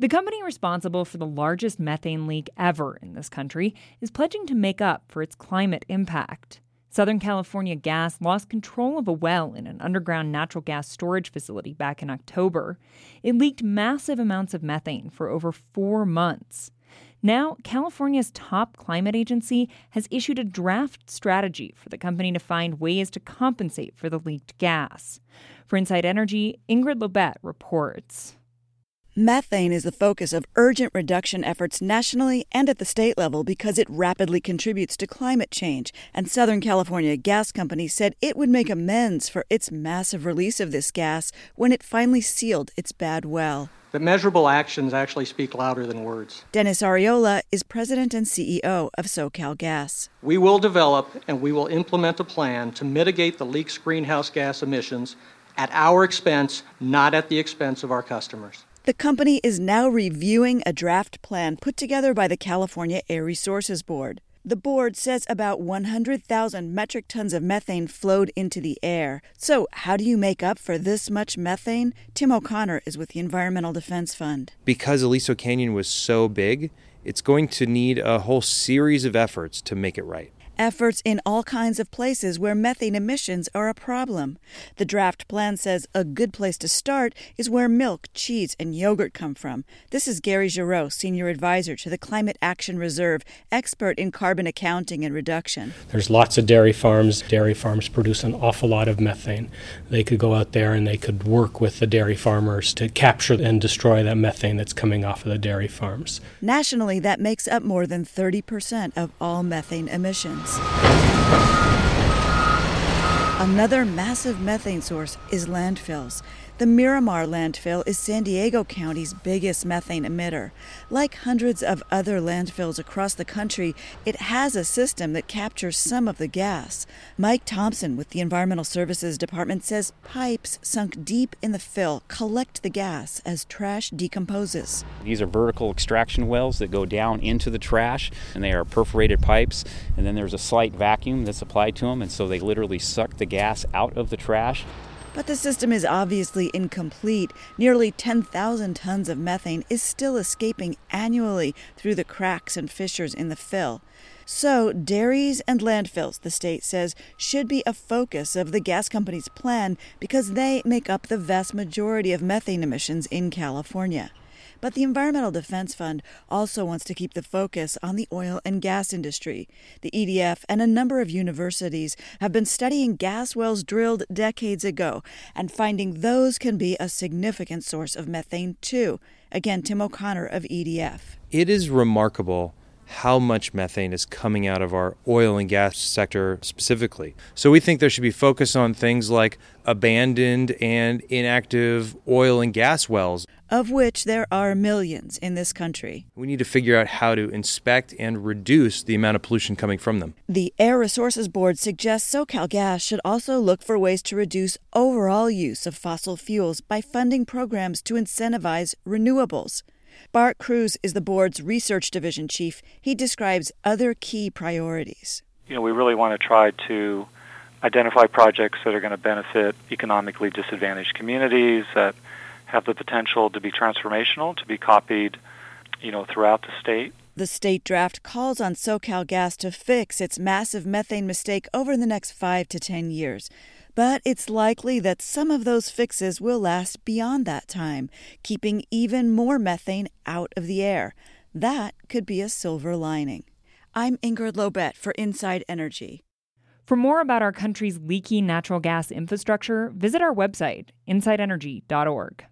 The company responsible for the largest methane leak ever in this country is pledging to make up for its climate impact. Southern California Gas lost control of a well in an underground natural gas storage facility back in October. It leaked massive amounts of methane for over four months. Now, California's top climate agency has issued a draft strategy for the company to find ways to compensate for the leaked gas. For Inside Energy, Ingrid Lobet reports. Methane is the focus of urgent reduction efforts nationally and at the state level because it rapidly contributes to climate change. And Southern California Gas Company said it would make amends for its massive release of this gas when it finally sealed its bad well. But measurable actions actually speak louder than words. Dennis Arriola is president and CEO of SoCal Gas. We will develop and we will implement a plan to mitigate the leak's greenhouse gas emissions at our expense, not at the expense of our customers. The company is now reviewing a draft plan put together by the California Air Resources Board. The board says about 100,000 metric tons of methane flowed into the air. So, how do you make up for this much methane? Tim O'Connor is with the Environmental Defense Fund. Because Aliso Canyon was so big, it's going to need a whole series of efforts to make it right efforts in all kinds of places where methane emissions are a problem. The draft plan says a good place to start is where milk, cheese, and yogurt come from. This is Gary Giroux, senior advisor to the Climate Action Reserve, expert in carbon accounting and reduction. There's lots of dairy farms. Dairy farms produce an awful lot of methane. They could go out there and they could work with the dairy farmers to capture and destroy that methane that's coming off of the dairy farms. Nationally, that makes up more than 30% of all methane emissions. Another massive methane source is landfills. The Miramar landfill is San Diego County's biggest methane emitter. Like hundreds of other landfills across the country, it has a system that captures some of the gas. Mike Thompson with the Environmental Services Department says pipes sunk deep in the fill collect the gas as trash decomposes. These are vertical extraction wells that go down into the trash, and they are perforated pipes, and then there's a slight vacuum that's applied to them, and so they literally suck the gas out of the trash. But the system is obviously incomplete. Nearly 10,000 tons of methane is still escaping annually through the cracks and fissures in the fill. So, dairies and landfills, the state says, should be a focus of the gas company's plan because they make up the vast majority of methane emissions in California. But the Environmental Defense Fund also wants to keep the focus on the oil and gas industry. The EDF and a number of universities have been studying gas wells drilled decades ago and finding those can be a significant source of methane too. Again, Tim O'Connor of EDF. It is remarkable how much methane is coming out of our oil and gas sector specifically. So we think there should be focus on things like abandoned and inactive oil and gas wells. Of which there are millions in this country. We need to figure out how to inspect and reduce the amount of pollution coming from them. The Air Resources Board suggests SoCalGas should also look for ways to reduce overall use of fossil fuels by funding programs to incentivize renewables. Bart Croes is the board's research division chief. He describes other key priorities. You know, we really want to try to identify projects that are going to benefit economically disadvantaged communities that have the potential to be transformational, to be copied, you know, throughout the state. The state draft calls on SoCalGas to fix its massive methane mistake over the next 5 to 10 years. But it's likely that some of those fixes will last beyond that time, keeping even more methane out of the air. That could be a silver lining. I'm Ingrid Lobet for Inside Energy. For more about our country's leaky natural gas infrastructure, visit our website, insideenergy.org.